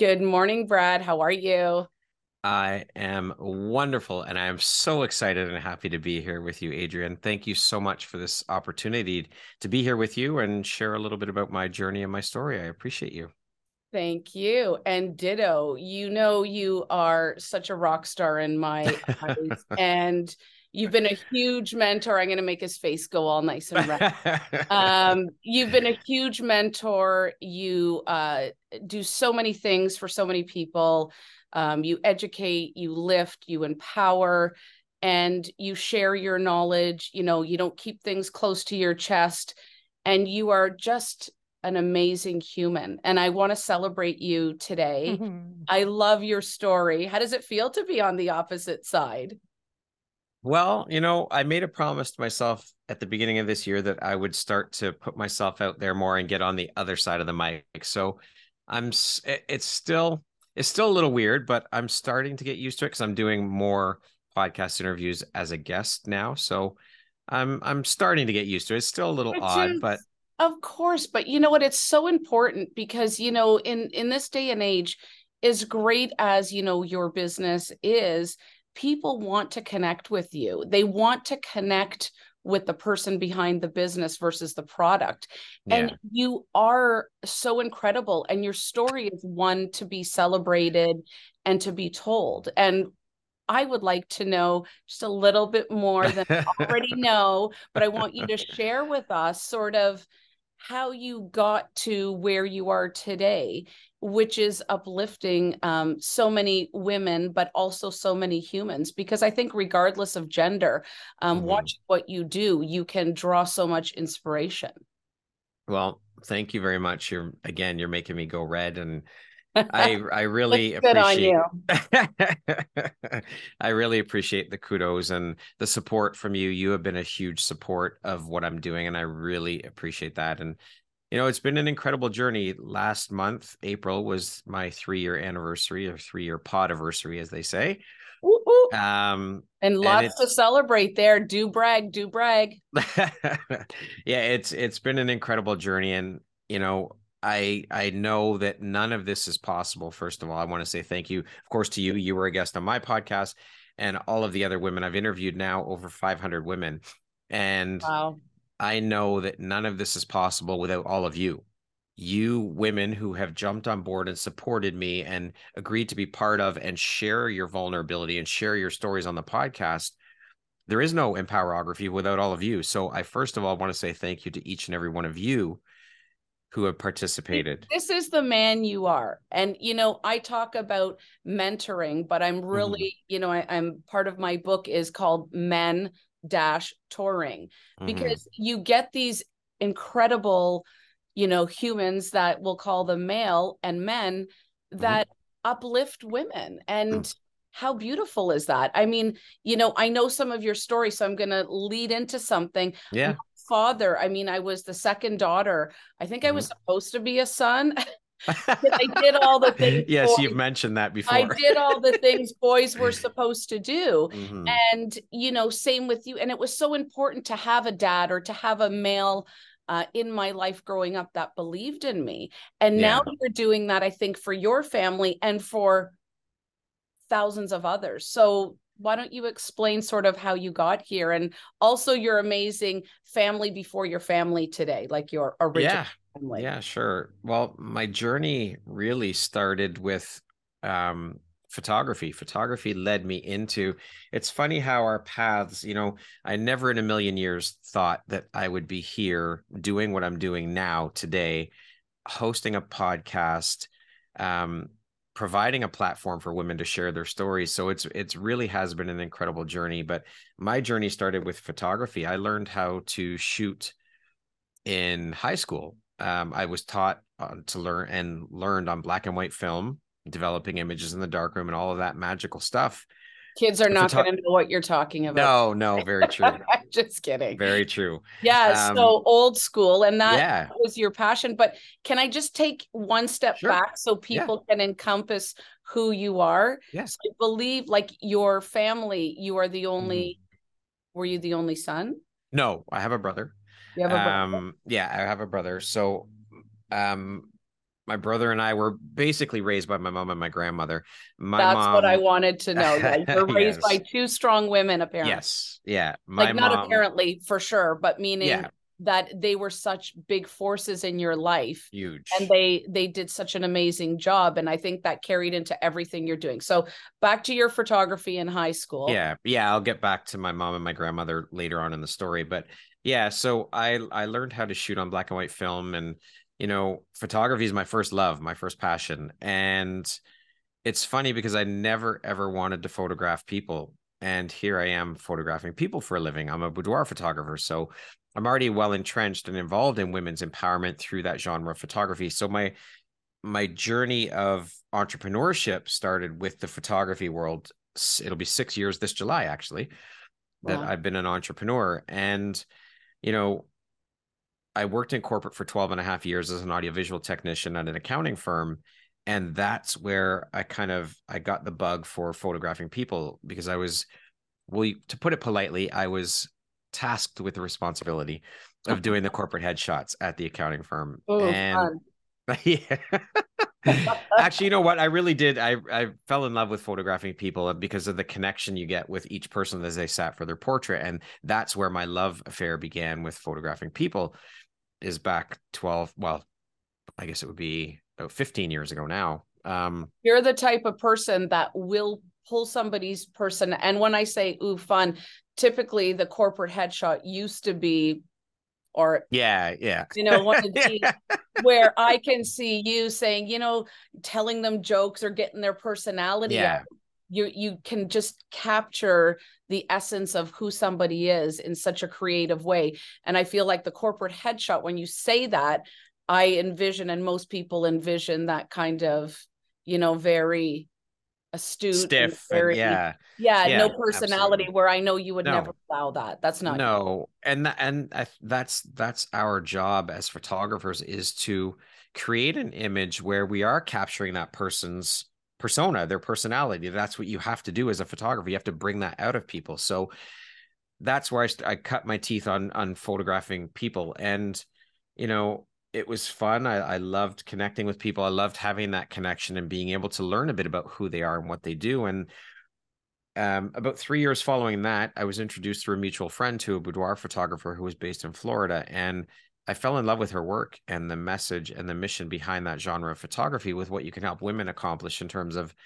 Good morning, Brad. How are you? I am wonderful and I am so excited and happy to be here with you, Adrianne. Thank you so much for this opportunity to be here with you and share a little bit about my journey and my story. I appreciate you. Thank you. And ditto, you know, you are such a rock star in my eyes. and you've been a huge mentor. I'm going to make his face go all nice and red. um, you've been a huge mentor. You uh, do so many things for so many people. Um, you educate, you lift, you empower, and you share your knowledge. You know, you don't keep things close to your chest, and you are just an amazing human. And I want to celebrate you today. Mm-hmm. I love your story. How does it feel to be on the opposite side? Well, you know, I made a promise to myself at the beginning of this year that I would start to put myself out there more and get on the other side of the mic. So I'm it's still it's still a little weird, but I'm starting to get used to it because I'm doing more podcast interviews as a guest now. So I'm I'm starting to get used to it. It's still a little odd, but of course, but you know what? It's so important because you know, in in this day and age, as great as you know your business is, people want to connect with you. They want to connect with the person behind the business versus the product. Yeah. And you are so incredible and your story is one to be celebrated and to be told. And I would like to know just a little bit more than I already know, but I want you to share with us sort of how you got to where you are today which is uplifting um, so many women, but also so many humans. Because I think, regardless of gender, um, mm-hmm. watch what you do, you can draw so much inspiration. Well, thank you very much. You're again, you're making me go red, and I I really appreciate. I really appreciate the kudos and the support from you. You have been a huge support of what I'm doing, and I really appreciate that. And you know, it's been an incredible journey. Last month, April was my three year anniversary or three year podiversary, as they say. Ooh, ooh. Um, and lots and to celebrate there. Do brag, do brag. yeah, it's it's been an incredible journey, and you know, I I know that none of this is possible. First of all, I want to say thank you, of course, to you. You were a guest on my podcast, and all of the other women I've interviewed now, over 500 women, and wow. I know that none of this is possible without all of you. You women who have jumped on board and supported me and agreed to be part of and share your vulnerability and share your stories on the podcast. There is no empowerography without all of you. So I first of all want to say thank you to each and every one of you who have participated. This is the man you are. And, you know, I talk about mentoring, but I'm really, mm-hmm. you know, I, am part of my book is called Men dash touring mm-hmm. because you get these incredible you know humans that we'll call them male and men that mm-hmm. uplift women and mm. how beautiful is that i mean you know i know some of your story so i'm going to lead into something yeah father i mean i was the second daughter i think mm-hmm. i was supposed to be a son I did all the things. yes, boys, you've mentioned that before. I did all the things boys were supposed to do. Mm-hmm. And, you know, same with you. And it was so important to have a dad or to have a male uh, in my life growing up that believed in me. And yeah. now you're doing that, I think, for your family and for thousands of others. So why don't you explain sort of how you got here and also your amazing family before your family today, like your original yeah. family? Yeah, sure. Well, my journey really started with um, photography. Photography led me into it's funny how our paths, you know, I never in a million years thought that I would be here doing what I'm doing now today, hosting a podcast. Um, providing a platform for women to share their stories. So it's it's really has been an incredible journey but my journey started with photography. I learned how to shoot in high school. Um, i was taught uh, to learn and learned on black and white film developing images in the darkroom and all of that magical stuff Kids are not going to know what you're talking about. No, no, very true. I'm just kidding. Very true. Yeah. Um, so old school, and that yeah. was your passion. But can I just take one step sure. back so people yeah. can encompass who you are? Yes. I believe, like your family, you are the only. Mm. Were you the only son? No, I have a brother. You have a brother. Um, yeah, I have a brother. So, um, my brother and I were basically raised by my mom and my grandmother. My That's mom, what I wanted to know. That you're raised Yes. by two strong women, apparently. yes, yeah, my like not apparently for sure, but meaning Yeah. that they were such big forces in your life huge. and they they did such an amazing job and i think that carried into everything you're doing so back to your photography in high school Yeah, yeah, I'll get back to my mom and my grandmother later on in the story, but yeah, so I I learned how to shoot on black and white film and you know, photography is my first love, my first passion. And it's funny because I never ever wanted to photograph people and here I am photographing people for a living. I'm a boudoir photographer, so I'm already well entrenched and involved in women's empowerment through that genre of photography. So my my journey of entrepreneurship started with the photography world. It'll be 6 years this July actually that I've been an entrepreneur and you know I worked in corporate for 12 and a half years as an audiovisual technician at an accounting firm and that's where I kind of I got the bug for photographing people because I was well to put it politely I was tasked with the responsibility of doing the corporate headshots at the accounting firm Oh, and yeah. Actually, you know what? I really did. I I fell in love with photographing people because of the connection you get with each person as they sat for their portrait, and that's where my love affair began with photographing people. Is back twelve. Well, I guess it would be about fifteen years ago now. Um, you're the type of person that will pull somebody's person and when i say ooh fun typically the corporate headshot used to be or yeah, yeah, you know one of these where I can see you saying, you know, telling them jokes or getting their personality Yeah. out. You you can just capture the essence of who somebody is in such a creative way. And I feel like the corporate headshot, when you say that, I envision and most people envision that kind of, you know, very astute, stiff. very, yeah, yeah, Yeah, no personality absolutely. where I know you would No. never allow that. That's not no and tha- and I, that's that's our job as photographers is to create an image where we are capturing that person's persona their personality that's what you have to do as a photographer you have to bring that out of people. So that's where I, st- I cut my teeth on on photographing people. And you know it was fun I, I loved connecting with people i loved having that connection and being able to learn a bit about who they are and what they do. And um, about three years following that, I was introduced through a mutual friend to a boudoir photographer who was based in Florida. And I fell in love with her work and the message and the mission behind that genre of photography with what you can help women accomplish in terms of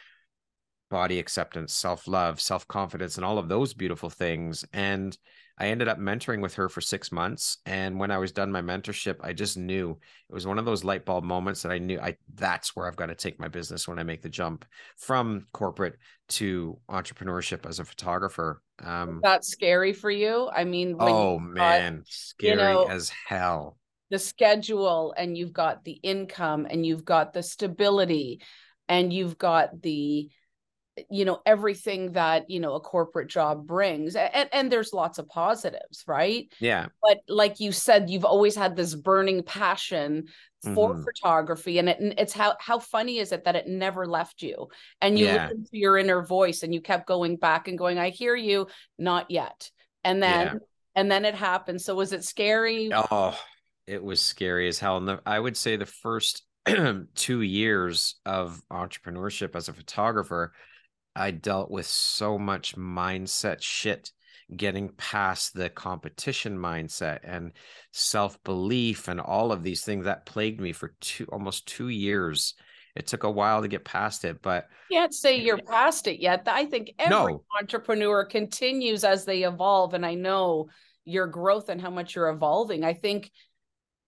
body acceptance, self love, self confidence, and all of those beautiful things. And I ended up mentoring with her for six months. And when I was done my mentorship, I just knew it was one of those light bulb moments that I knew I that's where I've got to take my business when I make the jump from corporate to entrepreneurship as a photographer. Um, that's scary for you. I mean, oh got man, scary know, as hell. the schedule and you've got the income and you've got the stability and you've got the you know everything that you know a corporate job brings and and there's lots of positives right Yeah, but like you said you've always had this burning passion for Mhm. photography and it, it's how how funny is it that it never left you and you Yeah. listened to your inner voice and you kept going back and going i hear you not yet and then Yeah. and then it happened so was it scary Oh, it was scary as hell. And the, I would say the first two years of entrepreneurship as a photographer, I dealt with so much mindset shit, getting past the competition mindset and self belief and all of these things that plagued me for two almost two years. It took a while to get past it, but can't say you're past it yet. I think every No. entrepreneur continues as they evolve. And I know your growth and how much you're evolving. I think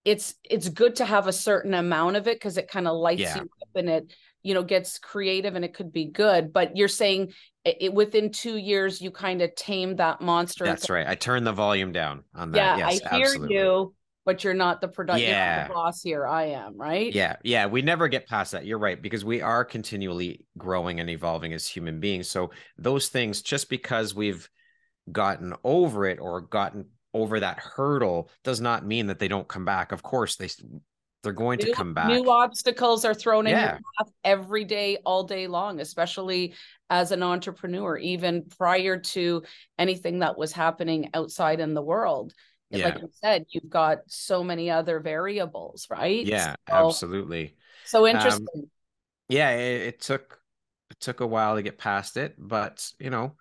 it's it's good to have a certain amount of it because it kind of lights Yeah. you up and it, you know, gets creative and it could be good. But you're saying it, it- within two years you kind of tame that monster. that's right. I turn the volume down on yeah, that. Yes, I hear absolutely. you, but you're not the production Yeah. boss here. I am, right? Yeah, yeah, we never get past that. You're right because we are continually growing and evolving as human beings. So those things just because we've gotten over it or gotten over that hurdle does not mean that they don't come back. Of course, they they're going to come back. New obstacles are thrown in your path every day, all day long, especially as an entrepreneur, even prior to anything that was happening outside in the world. Yeah. Like Yeah. you said, you've got so many other variables, right? Yeah, So- absolutely. So interesting. Um, yeah, it, it took it took a while to get past it, but you know,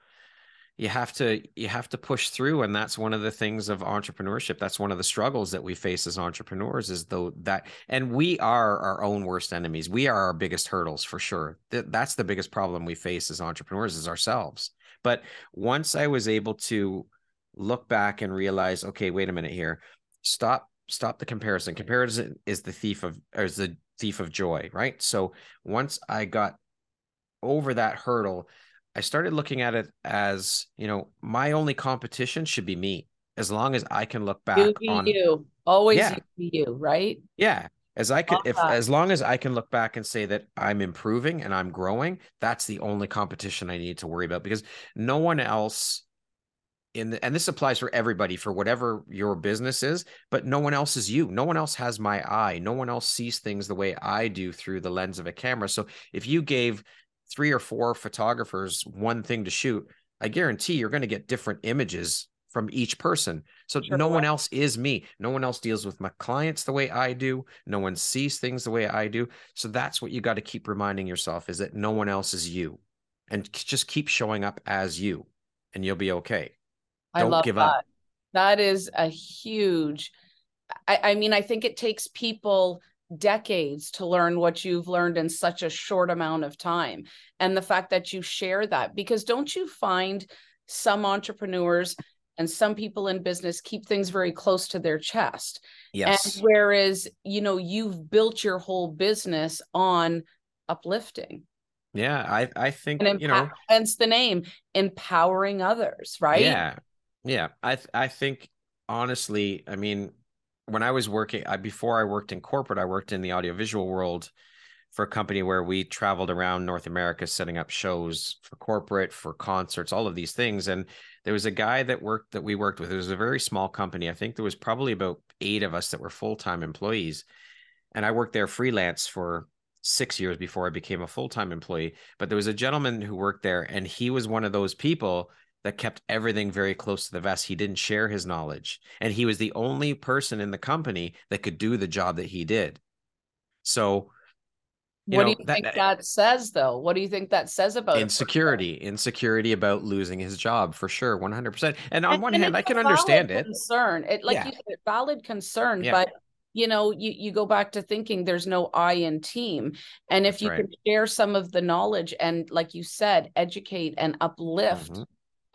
you have to you have to push through and that's one of the things of entrepreneurship. That's one of the struggles that we face as entrepreneurs is though that and we are our own worst enemies. We are our biggest hurdles for sure. That's the biggest problem we face as entrepreneurs is ourselves. But once i was able to look back and realize okay wait a minute here. Stop stop the comparison. Comparison is the thief of or is the thief of joy right? So once i got over that hurdle I started looking at it as, you know, my only competition should be me. As long as I can look back you on you, always yeah. you, right? Yeah. As I could, if ah. as long as I can look back and say that I'm improving and I'm growing, that's the only competition I need to worry about because no one else in the, and this applies for everybody for whatever your business is, but no one else is you. No one else has my eye. No one else sees things the way I do through the lens of a camera. So if you gave three or four photographers one thing to shoot, I guarantee you're going to get different images from each person. So sure. no one else is me. No one else deals with my clients the way I do. No one sees things the way I do. So that's what you got to keep reminding yourself is that no one else is you. And just keep showing up as you and you'll be okay. Don't I love give that. up. That is a huge I, I mean, I think it takes people decades to learn what you've learned in such a short amount of time and the fact that you share that because don't you find some entrepreneurs and some people in business keep things very close to their chest? Yes. and whereas you know you've built your whole business on uplifting. Yeah i i think and you know hence the name empowering others right? Yeah yeah i i think honestly i mean when I was working, I, before I worked in corporate, I worked in the audiovisual world for a company where we traveled around North America setting up shows for corporate, for concerts, all of these things. And there was a guy that worked that we worked with. It was a very small company. I think there was probably about eight of us that were full time employees. And I worked there freelance for six years before I became a full time employee. But there was a gentleman who worked there, and he was one of those people that kept everything very close to the vest. He didn't share his knowledge, and he was the only person in the company that could do the job that he did. So, what know, do you that, think that says, though? What do you think that says about insecurity? Insecurity about losing his job for sure, one hundred percent. And on and, one and hand, I can understand it. Concern, it like yeah. you said, valid concern, yeah. but you know you you go back to thinking there's no i in team and if That's you right. can share some of the knowledge and like you said educate and uplift mm-hmm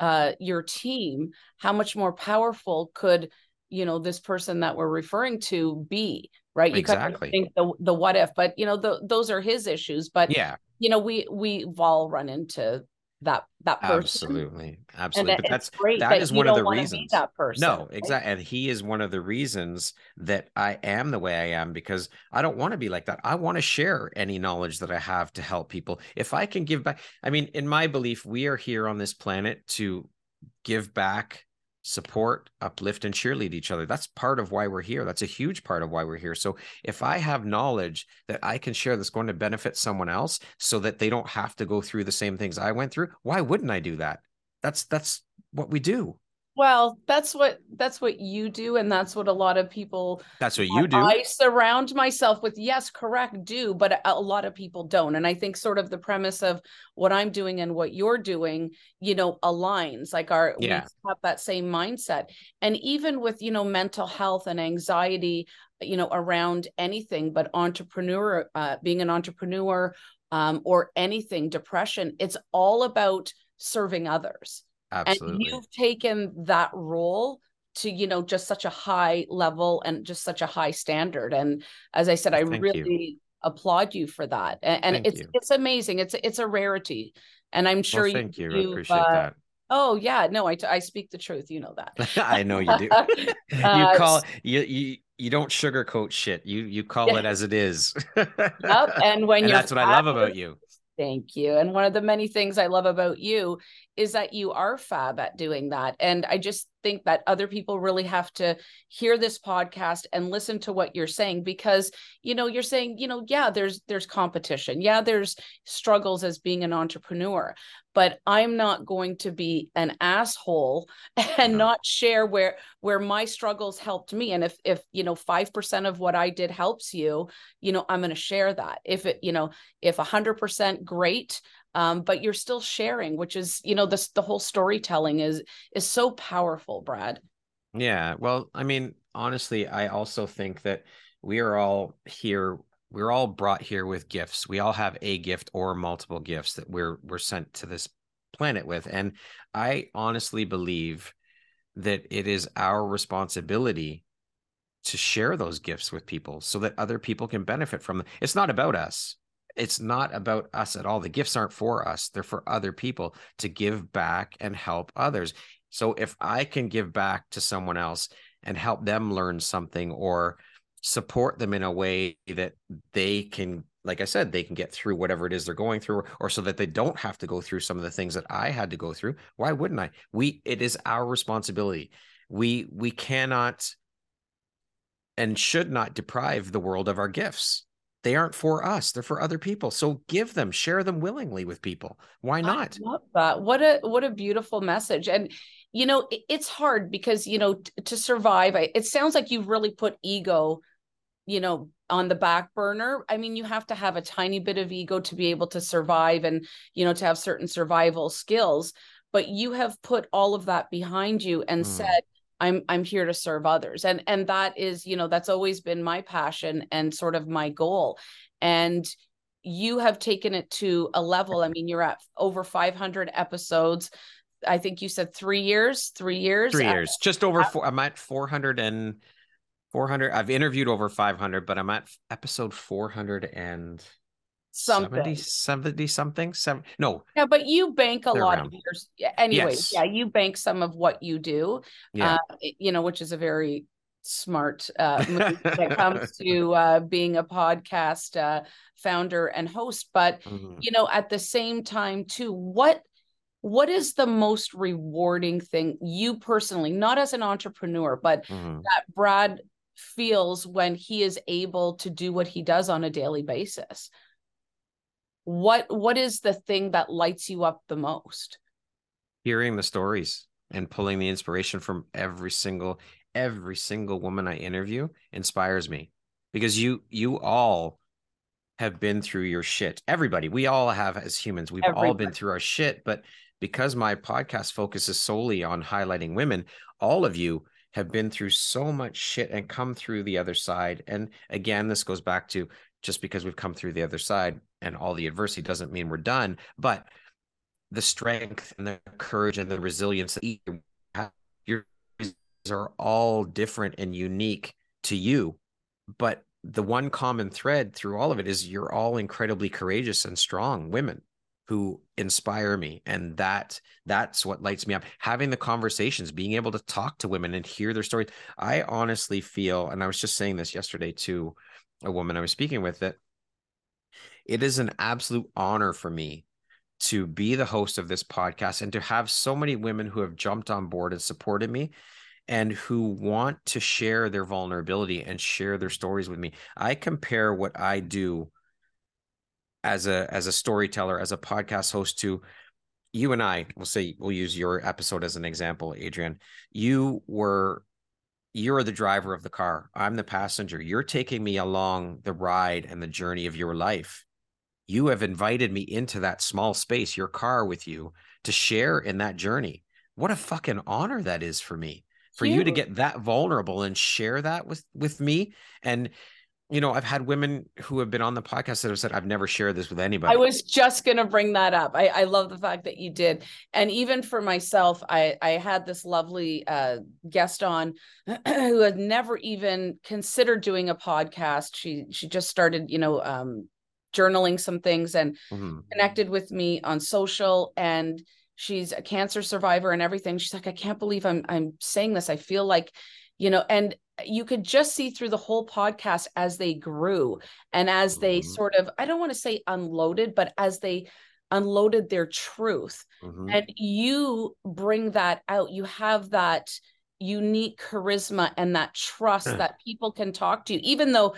uh, your team, how much more powerful could you know this person that we're referring to be? Right? You exactly. think the the what if, but you know the, those are his issues. But yeah, you know we we've all run into that that person. Absolutely, absolutely. And but that's great that, that is one of the reasons. That person. No, exactly, and he is one of the reasons that I am the way I am because I don't want to be like that. I want to share any knowledge that I have to help people. If I can give back, I mean, in my belief, we are here on this planet to give back support, uplift, and cheerlead each other. That's part of why we're here. That's a huge part of why we're here. So if I have knowledge that I can share that's going to benefit someone else so that they don't have to go through the same things I went through, why wouldn't I do that? That's that's what we do. Well, that's what that's what you do, and that's what a lot of people. That's what you do. I surround myself with yes, correct, do, but a, lot of people don't. And I think sort of the premise of what I'm doing and what you're doing, you know, aligns. Like our yeah. we have that same mindset, and even with you know mental health and anxiety, you know, around anything, but entrepreneur, uh, being an entrepreneur, um, or anything, depression, it's all about serving others Absolutely. And you've taken that role to, you know, just such a high level and just such a high standard. And as I said, I Thank really you. applaud you for that. And, and it's you. it's amazing. It's it's a rarity. And I'm sure well, thank you. you. appreciate uh, that. Oh yeah, no, I, I speak the truth. You know that. I know you do. you uh, call you you you don't sugarcoat shit. You you call yeah. it as it is. yep. And when and that's what I love about you. Thank you. And one of the many things I love about you is that you are fab at doing that. And I just, think that other people really have to hear this podcast and listen to what you're saying because you know you're saying you know yeah there's there's competition. Yeah there's struggles as being an entrepreneur but i'm not going to be an asshole and no. not share where where my struggles helped me. And if if you know 5% of what i did helps you you know i'm going to share that. If it you know if 100% great um, but you're still sharing which is you know this the whole storytelling is is so powerful brad. Yeah well i mean honestly i also think that we are all here we're all brought here with gifts. We all have a gift or multiple gifts that we're we're sent to this planet with and i honestly believe that it is our responsibility to share those gifts with people so that other people can benefit from them. It's not about us it's not about us at all. The gifts aren't for us, they're for other people to give back and help others. So if I can give back to someone else and help them learn something or support them in a way that they can like I said, they can get through whatever it is they're going through, or so that they don't have to go through some of the things that I had to go through. Why wouldn't I? We it is our responsibility. We we cannot and should not deprive the world of our gifts they aren't for us they're for other people so give them share them willingly with people. Why not? I love that what a what a beautiful message and you know it, it's hard because you know t- to survive I, it sounds like you've really put ego you know on the back burner. I mean you have to have a tiny bit of ego to be able to survive and you know to have certain survival skills but you have put all of that behind you and mm. said i'm i'm here to serve others. And and that is you know that's always been my passion and sort of my goal. And you have taken it to a level i mean you're at over 500 episodes. I think you said 3 years 3 years? 3 uh, years just over uh, four, i'm at 400 and 400 i've interviewed over 500 but i'm at episode 400 and something 70, 70 something seven no yeah but you bank a lot around. of yours anyway yes. yeah you bank some of what you do yeah. Uh, you know which is a very smart uh when it comes to uh being a podcast uh founder and host but mm-hmm. you know at the same time too what what is the most rewarding thing you personally not as an entrepreneur but mm-hmm. that brad feels when he is able to do what he does on a daily basis what what is the thing that lights you up the most? Hearing the stories and pulling the inspiration from every single every single woman i interview inspires me because you you all have been through your shit. Everybody we all have as humans. We've everybody. all been through our shit but because my podcast focuses solely on highlighting women all of you have been through so much shit and come through the other side. And again this goes back to just because we've come through the other side and all the adversity doesn't mean we're done but the strength and the courage and the resilience that you have yours are all different and unique to you. But the one common thread through all of it is you're all incredibly courageous and strong women who inspire me and that that's what lights me up. Having the conversations being able to talk to women and hear their stories. I honestly feel and i was just saying this yesterday to a woman i was speaking with that it is an absolute honor for me to be the host of this podcast and to have so many women who have jumped on board and supported me and who want to share their vulnerability and share their stories with me. I compare what I do as a as a storyteller, as a podcast host to you and I, we'll say we'll use your episode as an example, Adrianne. You were you're the driver of the car. I'm the passenger. You're taking me along the ride and the journey of your life you have invited me into that small space, your car with you, to share in that journey. What a fucking honor that is for me. For you to get that vulnerable and share that with with me and you know, I've had women who have been on the podcast that have said, I've never shared this with anybody. I was just going to bring that up. I, I love the fact that you did. And even for myself, I, I had this lovely uh, guest on who had never even considered doing a podcast. She, she just started, you know, um, journaling some things and mm-hmm. connected with me on social and she's a cancer survivor and everything she's like i can't believe i'm i'm saying this i feel like you know and you could just see through the whole podcast as they grew and as they mm-hmm. sort of i don't want to say unloaded but as they unloaded their truth. Mm-hmm. and you bring that out. You have that unique charisma and that trust that people can talk to you even though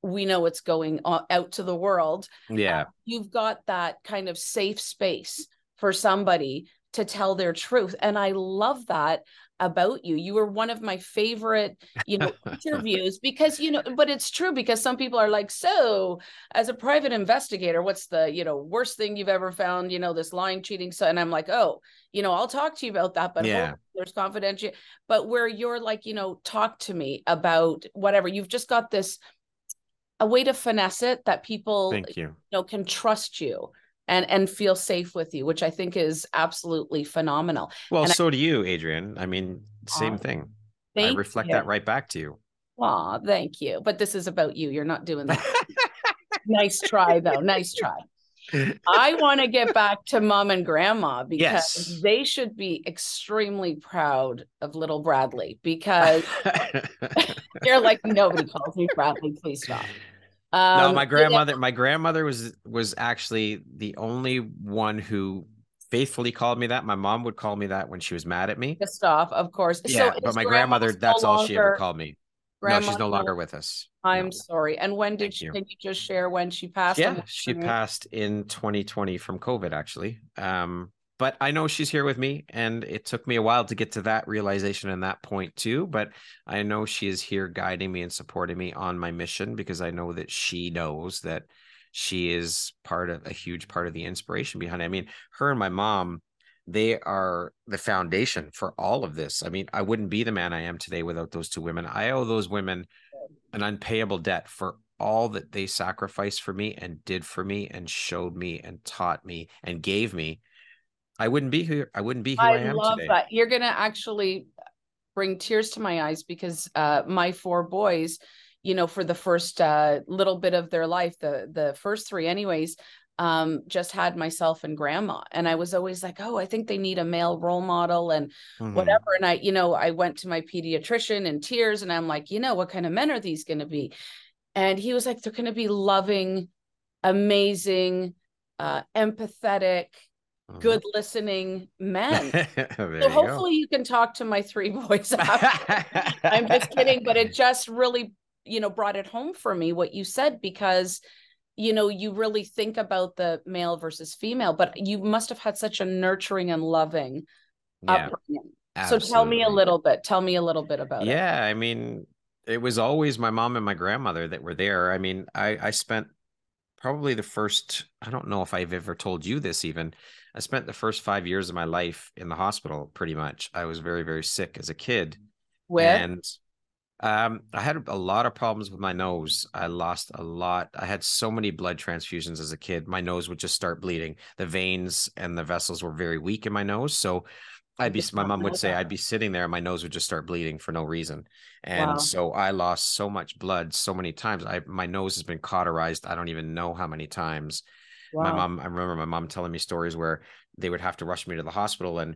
we know what's going out to the world yeah. uh, you've got that kind of safe space for somebody to tell their truth. And i love that about you you were one of my favorite you know interviews because you know but it's true because some people are like so as a private investigator what's the you know worst thing you've ever found you know this lying cheating so and i'm like oh you know i'll talk to you about that but yeah. there's confidential but where you're like you know talk to me about whatever you've just got this a way to finesse it that people Thank you. you know can trust you and and feel safe with you which i think is absolutely phenomenal. Well and so I, do you Adrianne. I mean same thing. I reflect you. that right back to you. Aw, thank you. But this is about you. You're not doing that. Nice try though. Nice try. I want to get back to mom and grandma because yes. they should be extremely proud of little Bradley because they're like, nobody calls me Bradley. Please stop. Um, no, my grandmother, yeah. my grandmother was was actually the only one who faithfully called me that. My mom would call me that when she was mad at me. Pissed off, of course. Yeah, so but my grandmother, that's no all she ever called me. no, she's no longer with us. I'm no. sorry. And when did she, you. can you just share when she passed? Yeah, she passed in 2020 from COVID, actually. Um, but I know she's here with me, and it took me a while to get to that realization and that point too. But I know she is here guiding me and supporting me on my mission because I know that she knows that she is part of a huge part of the inspiration behind it. I mean, her and my mom, they are the foundation for all of this. I mean, I wouldn't be the man I am today without those two women. I owe those women an unpayable debt for all that they sacrificed for me and did for me and showed me and taught me and gave me I wouldn't be here. I wouldn't be who I, I am love today. that. You're gonna actually bring tears to my eyes because uh, my four boys, you know, for the first uh, little bit of their life, the the first three, anyways, um, just had myself and grandma, and I was always like, oh, I think they need a male role model and mm-hmm. whatever. And I, you know, I went to my pediatrician in tears, and I'm like, you know, what kind of men are these going to be? And he was like, they're going to be loving, amazing, uh, empathetic uh-huh. good listening men. so hopefully you, you, can talk to my three boys I'm just kidding, but it just really, you know, brought it home for me what you said because you know, you really think about the male versus female, but you must have had such a nurturing and loving yeah, upbringing. Absolutely. So tell me a little bit. Tell me a little bit about yeah, it. Yeah, I mean, it was always my mom and my grandmother that were there. I mean, I I spent probably the first I don't know if I've ever told you this even I spent the first five years of my life in the hospital. Pretty much, I was very, very sick as a kid, Where? and um, I had a lot of problems with my nose. I lost a lot. I had so many blood transfusions as a kid. My nose would just start bleeding. The veins and the vessels were very weak in my nose, so I'd be my mom would say I'd be sitting there and my nose would just start bleeding for no reason. And wow. so I lost so much blood so many times. I my nose has been cauterized. I don't even know how many times. Wow. My mom, I remember my mom telling me stories where they would have to rush me to the hospital and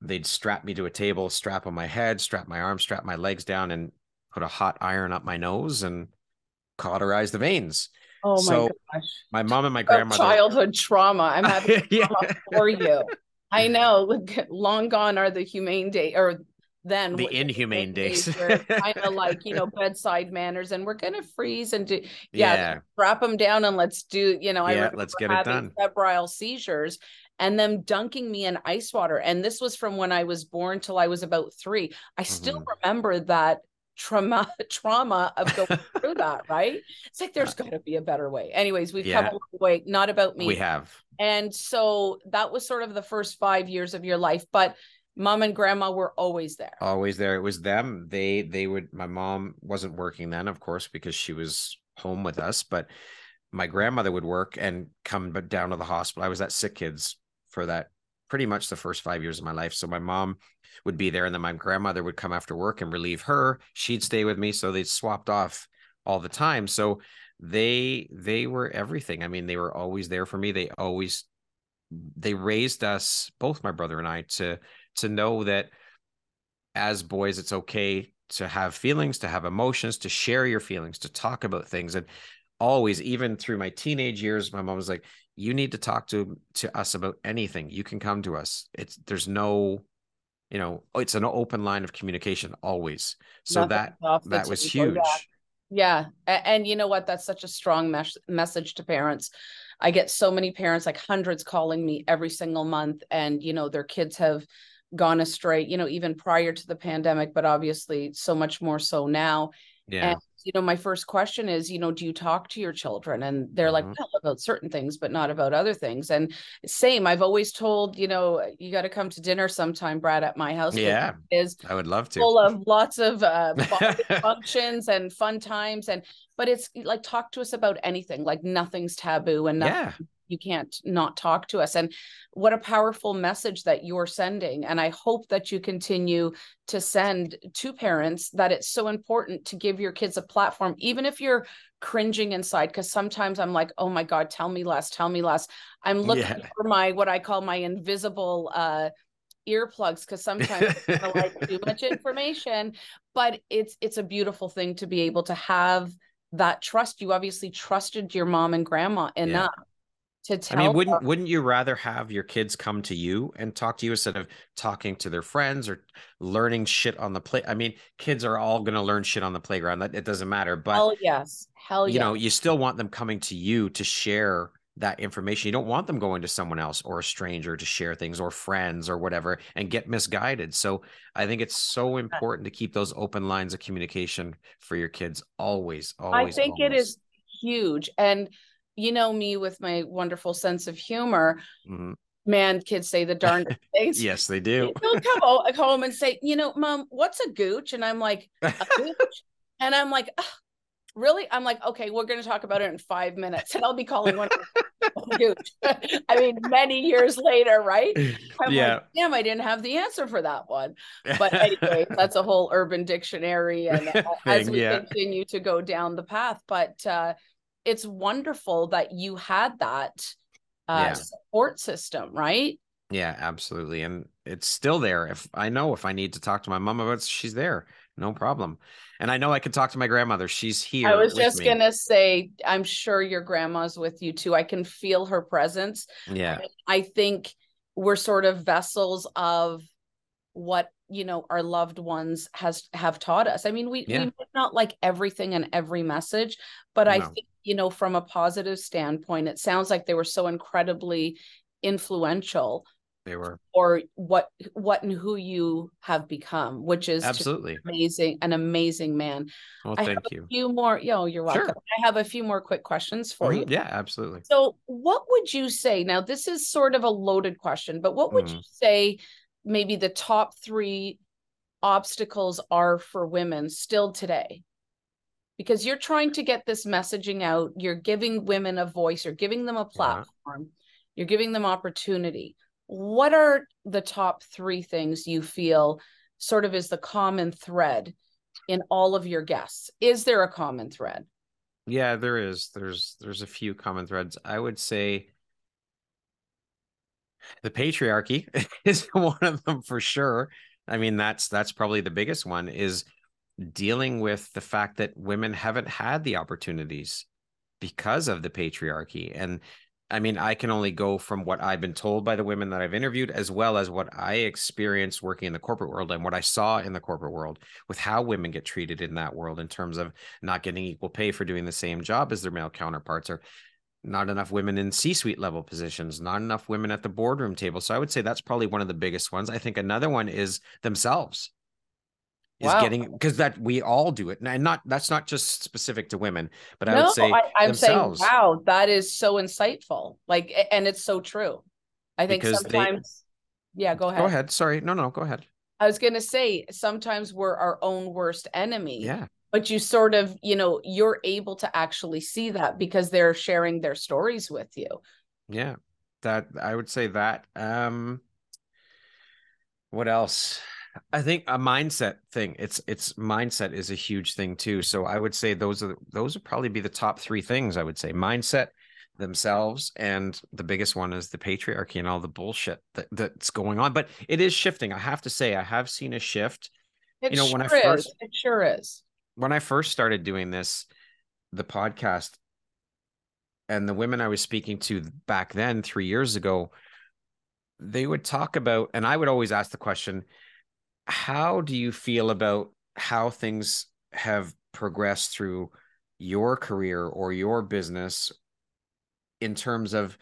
they'd strap me to a table, strap on my head, strap my arms, strap my legs down, and put a hot iron up my nose and cauterize the veins. Oh my so gosh. My mom and my grandmother. childhood trauma. I'm having yeah. trauma for you. I know. Long gone are the humane day or then the inhumane days, days kind of like you know bedside manners and we're gonna freeze and do yeah, yeah. strap them down and let's do you know yeah, I let's get it done febrile seizures and them dunking me in ice water and this was from when I was born till I was about three I still mm-hmm. remember that trauma trauma of going through that right? It's like there's got to be a better way. Anyways we've yeah. come a long way not about me. We have. And so that was sort of the first five years of your life but mom and grandma were always there. Always there. It was them. They they would my mom wasn't working then of course because she was home with us but my grandmother would work and come down to the hospital. I was at sick kids for that pretty much the first five years of my life. So my mom would be there and then my grandmother would come after work and relieve her she'd stay with me so they swapped off all the time so they they were everything i mean they were always there for me they always they raised us both my brother and i to to know that as boys, it's okay to have feelings, to have emotions, to share your feelings, to talk about things. And always, even through my teenage years, my mom was like, you need to talk to to us about anything. You can come to us. It's there's no you know oh, it's an open line of communication always. So that that was huge. Yeah. yeah. and you know what? That's such a strong mes- message to parents. I get so many parents like hundreds calling me every single month and you know their kids have gone astray you know even prior to the pandemic but obviously so much more so now yeah. And you know my first question is you know do you talk to your children? And they're mm-hmm. like well, about certain things but not about other things. And same i've always told you know you got to come to dinner sometime brad at my house yeah. is i would love to. full of lots of uh, functions and fun times and but it's like talk to us about anything like nothing's taboo and nothing yeah you can't not talk to us. And what a powerful message that you're sending. And i hope that you continue to send to parents that it's so important to give your kids a platform even if you're cringing inside because sometimes i'm like oh my god tell me less tell me less. I'm looking yeah. for my what i call my invisible uh earplugs because sometimes I like too much information but it's it's a beautiful thing to be able to have that trust. You obviously trusted your mom and grandma enough yeah to tell. I mean, wouldn't them. wouldn't you rather have your kids come to you and talk to you instead of talking to their friends or learning shit on the play? I mean, kids are all going to learn shit on the playground. That it doesn't matter. But hell yes, hell you yes. know, you still want them coming to you to share that information. You don't want them going to someone else or a stranger to share things or friends or whatever and get misguided. So I think it's so important to keep those open lines of communication for your kids always. Always. I think always. it is huge and you know me with my wonderful sense of humor. Mm-hmm. Man, kids say the darn things. yes, they do. They'll come home and say, you know, mom, what's a gooch? And I'm like, a gooch? and I'm like, really? I'm like, okay, we're going to talk about it in five minutes. And I'll be calling one gooch. I mean, many years later, right? I'm yeah. Like, Damn, I didn't have the answer for that one. But anyway, that's a whole urban dictionary. And Thing, as we yeah. continue to go down the path, but, uh, it's wonderful that you had that uh, yeah. support system, right? Yeah, absolutely. And it's still there. If I know if I need to talk to my mom about it, she's there. No problem. And I know I can talk to my grandmother. She's here. I was just going to say, I'm sure your grandma's with you too. I can feel her presence. Yeah. I think we're sort of vessels of what you know our loved ones has have taught us i mean we, yeah. we might not like everything and every message but no. i think you know from a positive standpoint it sounds like they were so incredibly influential they were. or what what and who you have become which is absolutely. amazing an amazing man. Well thank you. a few more yo you're welcome. Sure. i have a few more quick questions for mm-hmm. you. Yeah absolutely. So what would you say now this is sort of a loaded question but what would mm. you say maybe the top three obstacles are for women still today because you're trying to get this messaging out you're giving women a voice you're giving them a platform yeah. you're giving them opportunity. What are the top three things you feel sort of is the common thread in all of your guests? Is there a common thread? Yeah there is. There's there's a few common threads. I would say the patriarchy is one of them for sure. I mean that's that's probably the biggest one is dealing with the fact that women haven't had the opportunities because of the patriarchy. And i mean i can only go from what i've been told by the women that i've interviewed as well as what i experienced working in the corporate world and what i saw in the corporate world with how women get treated in that world in terms of not getting equal pay for doing the same job as their male counterparts or not enough women in c-suite level positions not enough women at the boardroom table. So i would say that's probably one of the biggest ones. I think another one is themselves is wow. getting because that we all do it and not that's not just specific to women but i no, would say I, am saying wow that is so insightful like and it's so true. I think because sometimes they, yeah go ahead go ahead. sorry no no go ahead. I was going to say sometimes we're our own worst enemy yeah. but you sort of you know you're able to actually see that because they're sharing their stories with you. Yeah that i would say that um what else i think a mindset thing it's it's mindset is a huge thing too. So i would say those are those would probably be the top three things i would say mindset themselves and the biggest one is the patriarchy and all the bullshit that, that's going on. But it is shifting. I have to say i have seen a shift. It you know sure when i first is. it sure is. when I first started doing this, the podcast, and the women I was speaking to back then, three years ago, they would talk about, and I would always ask the question, how do you feel about how things have progressed through your career or your business in terms of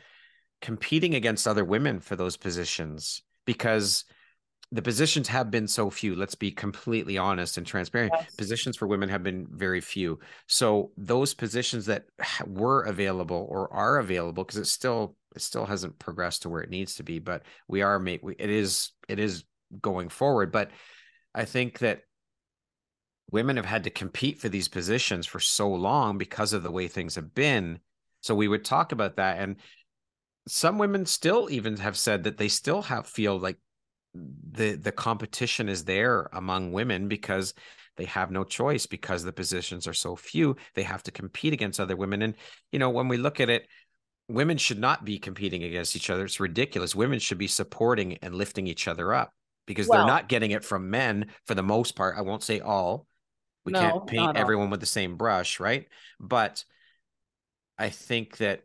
competing against other women for those positions because the positions have been so few let's be completely honest and transparent yes. positions for women have been very few so those positions that were available or are available because it still it still hasn't progressed to where it needs to be but we are made it is it is going forward but i think that women have had to compete for these positions for so long because of the way things have been. So we would talk about that and some women still even have said that they still have feel like the the competition is there among women because they have no choice because the positions are so few. They have to compete against other women. And you know when we look at it women should not be competing against each other. It's ridiculous. Women should be supporting and lifting each other up because well, they're not getting it from men for the most part i won't say all we no, can't paint everyone all. with the same brush right but i think that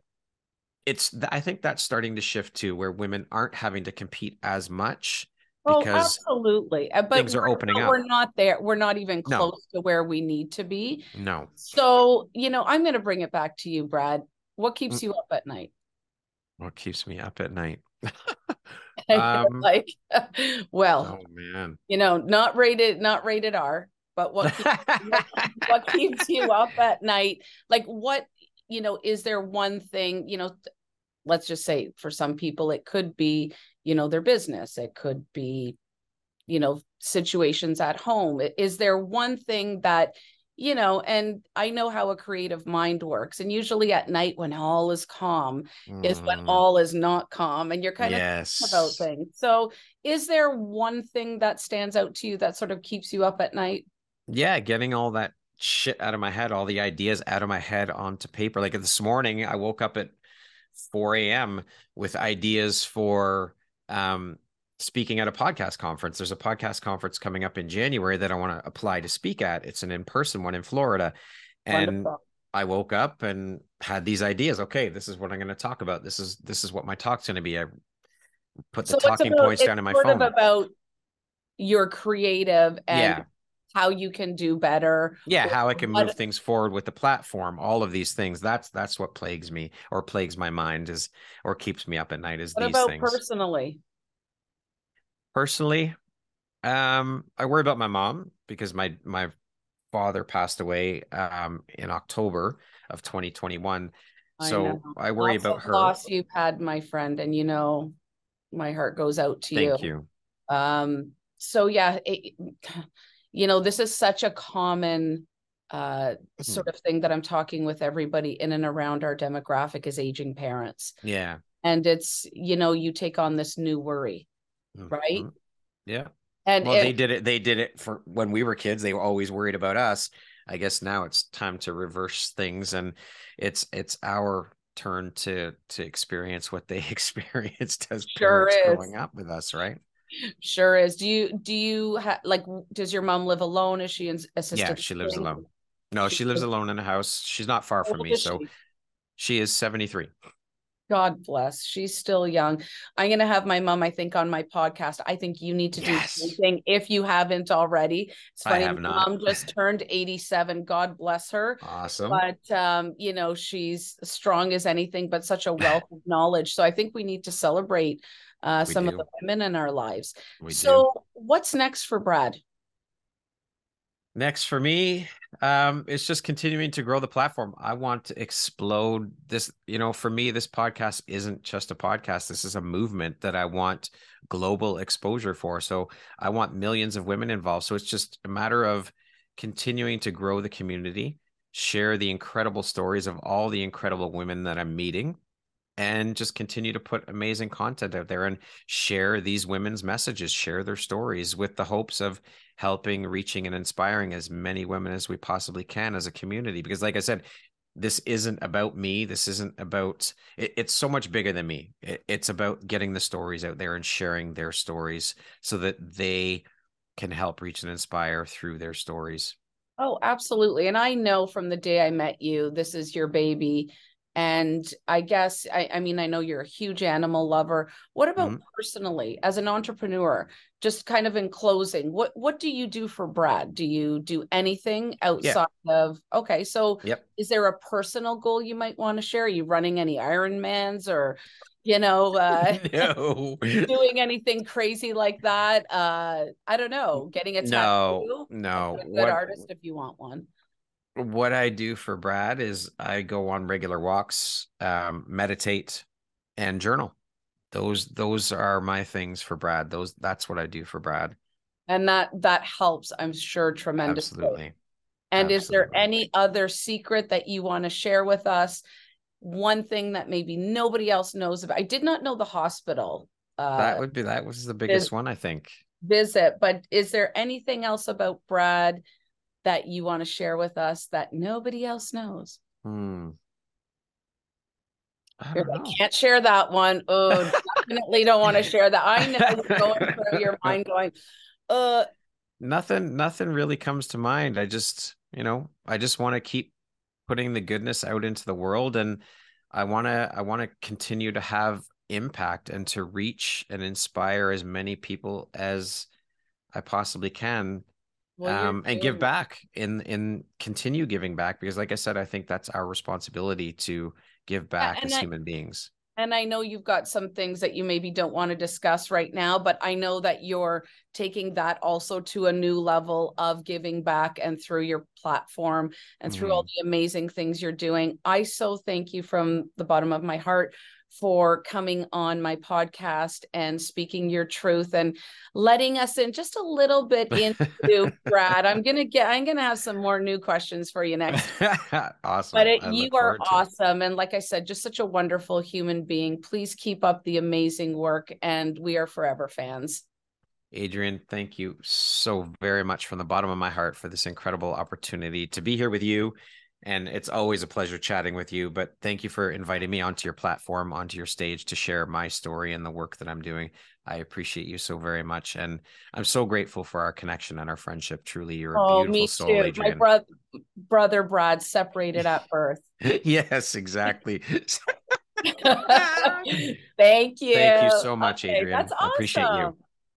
it's i think that's starting to shift too where women aren't having to compete as much Oh, because absolutely. Uh, but things are opening up. We're not there. We're not even close no. to where we need to be. No. So, you know, I'm going to bring it back to you, Brad. What keeps mm. you up at night? What keeps me up at night? um, like, well, oh man, you know, not rated, not rated R, but what keeps, what keeps you up at night? Like, what, you know, is there one thing, you know, let's just say for some people it could be you know their business. It could be you know situations at home. Is there one thing that you know and i know how a creative mind works and usually at night when all is calm mm. is when mm. all is not calm and you're kind yes. of about things so is there one thing that stands out to you that sort of keeps you up at night yeah getting all that shit out of my head all the ideas out of my head onto paper like this morning i woke up at 4 a.m. with ideas for um, speaking at a podcast conference. There's a podcast conference coming up in January that I want to apply to speak at. It's an in person one in Florida. And Wonderful. I woke up and had these ideas. Okay, this is what I'm going to talk about. This is this is what my talk's going to be. I put the so talking about, points down in my phone. about your creative and yeah how you can do better yeah how i can move things forward with the platform all of these things that's that's what plagues me or plagues my mind is or keeps me up at night is what these about things personally personally um i worry about my mom because my my father passed away um in october of 2021 so I, I worry Lots about her loss you've had my friend and you know my heart goes out to you. Thank you. you um so yeah it, you know this is such a common uh mm-hmm. sort of thing that i'm talking with everybody in and around our demographic is aging parents yeah and it's you know you take on this new worry mm-hmm. right yeah and well they did it they did it for when we were kids they were always worried about us i guess now it's time to reverse things and it's it's our turn to to experience what they experienced as sure parents is. growing up with us right Sure is. Do you do you have like does your mom live alone? Is she in assisted? Yeah, she lives alone. No, she lives alone in a house. She's not far from me, so she? she is 73. God bless. She's still young. I'm going to have my mom, I think, on my podcast. I think you need to yes. do something if you haven't already. It's funny. I have not. Mom just turned 87. God bless her. Awesome. But, um, you know, she's strong as anything, but such a wealth of knowledge. So I think we need to celebrate uh, some do. of the women in our lives. We so, do. what's next for Brad? Next for me, um, it's just continuing to grow the platform. I want to explode this. You know, for me, this podcast isn't just a podcast. This is a movement that I want global exposure for. So I want millions of women involved. So it's just a matter of continuing to grow the community, share the incredible stories of all the incredible women that I'm meeting, and just continue to put amazing content out there and share these women's messages, share their stories with the hopes of helping, reaching, and inspiring as many women as we possibly can as a community. Because, like I said, this isn't about me. This isn't about it, it's so much bigger than me. It, it's about getting the stories out there and sharing their stories so that they can help reach and inspire through their stories. Oh, absolutely. And I know from the day I met you, this is your baby And I guess I, I mean I know you're a huge animal lover. What about mm-hmm. personally as an entrepreneur? Just kind of in closing, what what do you do for Brad? Do you do anything outside yeah. of okay? So yep. is there a personal goal you might want to share? Are you running any Ironmans or you know uh no. doing anything crazy like that? Uh I don't know, getting a tattoo. No, no. A good what, artist if you want one what I do for Brad is I go on regular walks, um, meditate, and journal. Those those are my things for Brad. Those that's what I do for Brad. And that that helps, I'm sure, tremendously. Absolutely. And Absolutely. is there any other secret that you want to share with us? One thing that maybe nobody else knows about. I did not know the hospital. Uh, that would be that was the biggest one, I think. Visit, but is there anything else about Brad? That you want to share with us that nobody else knows? Hmm. I, I can't share that one. Oh, definitely don't want to share that. I know going through your mind going, uh nothing, nothing really comes to mind. I just, you know, I just want to keep putting the goodness out into the world and I want to I want to continue to have impact and to reach and inspire as many people as I possibly can well, um, and give back in in continue giving back because like i said i think that's our responsibility to give back as I, human beings. and i know you've got some things that you maybe don't want to discuss right now but i know that you're taking that also to a new level of giving back and through your platform and through mm-hmm. all the amazing things you're doing. I so thank you from the bottom of my heart for coming on my podcast and speaking your truth and letting us in just a little bit into Brad. I'm gonna get I'm gonna have some more new questions for you next. awesome. But it, you are awesome. And like I said, just such a wonderful human being. Please keep up the amazing work and we are forever fans. Adrianne, thank you so very much from the bottom of my heart for this incredible opportunity to be here with you and it's always a pleasure chatting with you. But thank you for inviting me onto your platform, onto your stage to share my story and the work that I'm doing. I appreciate you so very much. And I'm so grateful for our connection and our friendship. Truly, you're a oh, beautiful me soul, too. My brother, brother Brad separated at birth. yes, exactly. Thank you. Thank you so much, okay. That's awesome. I appreciate you.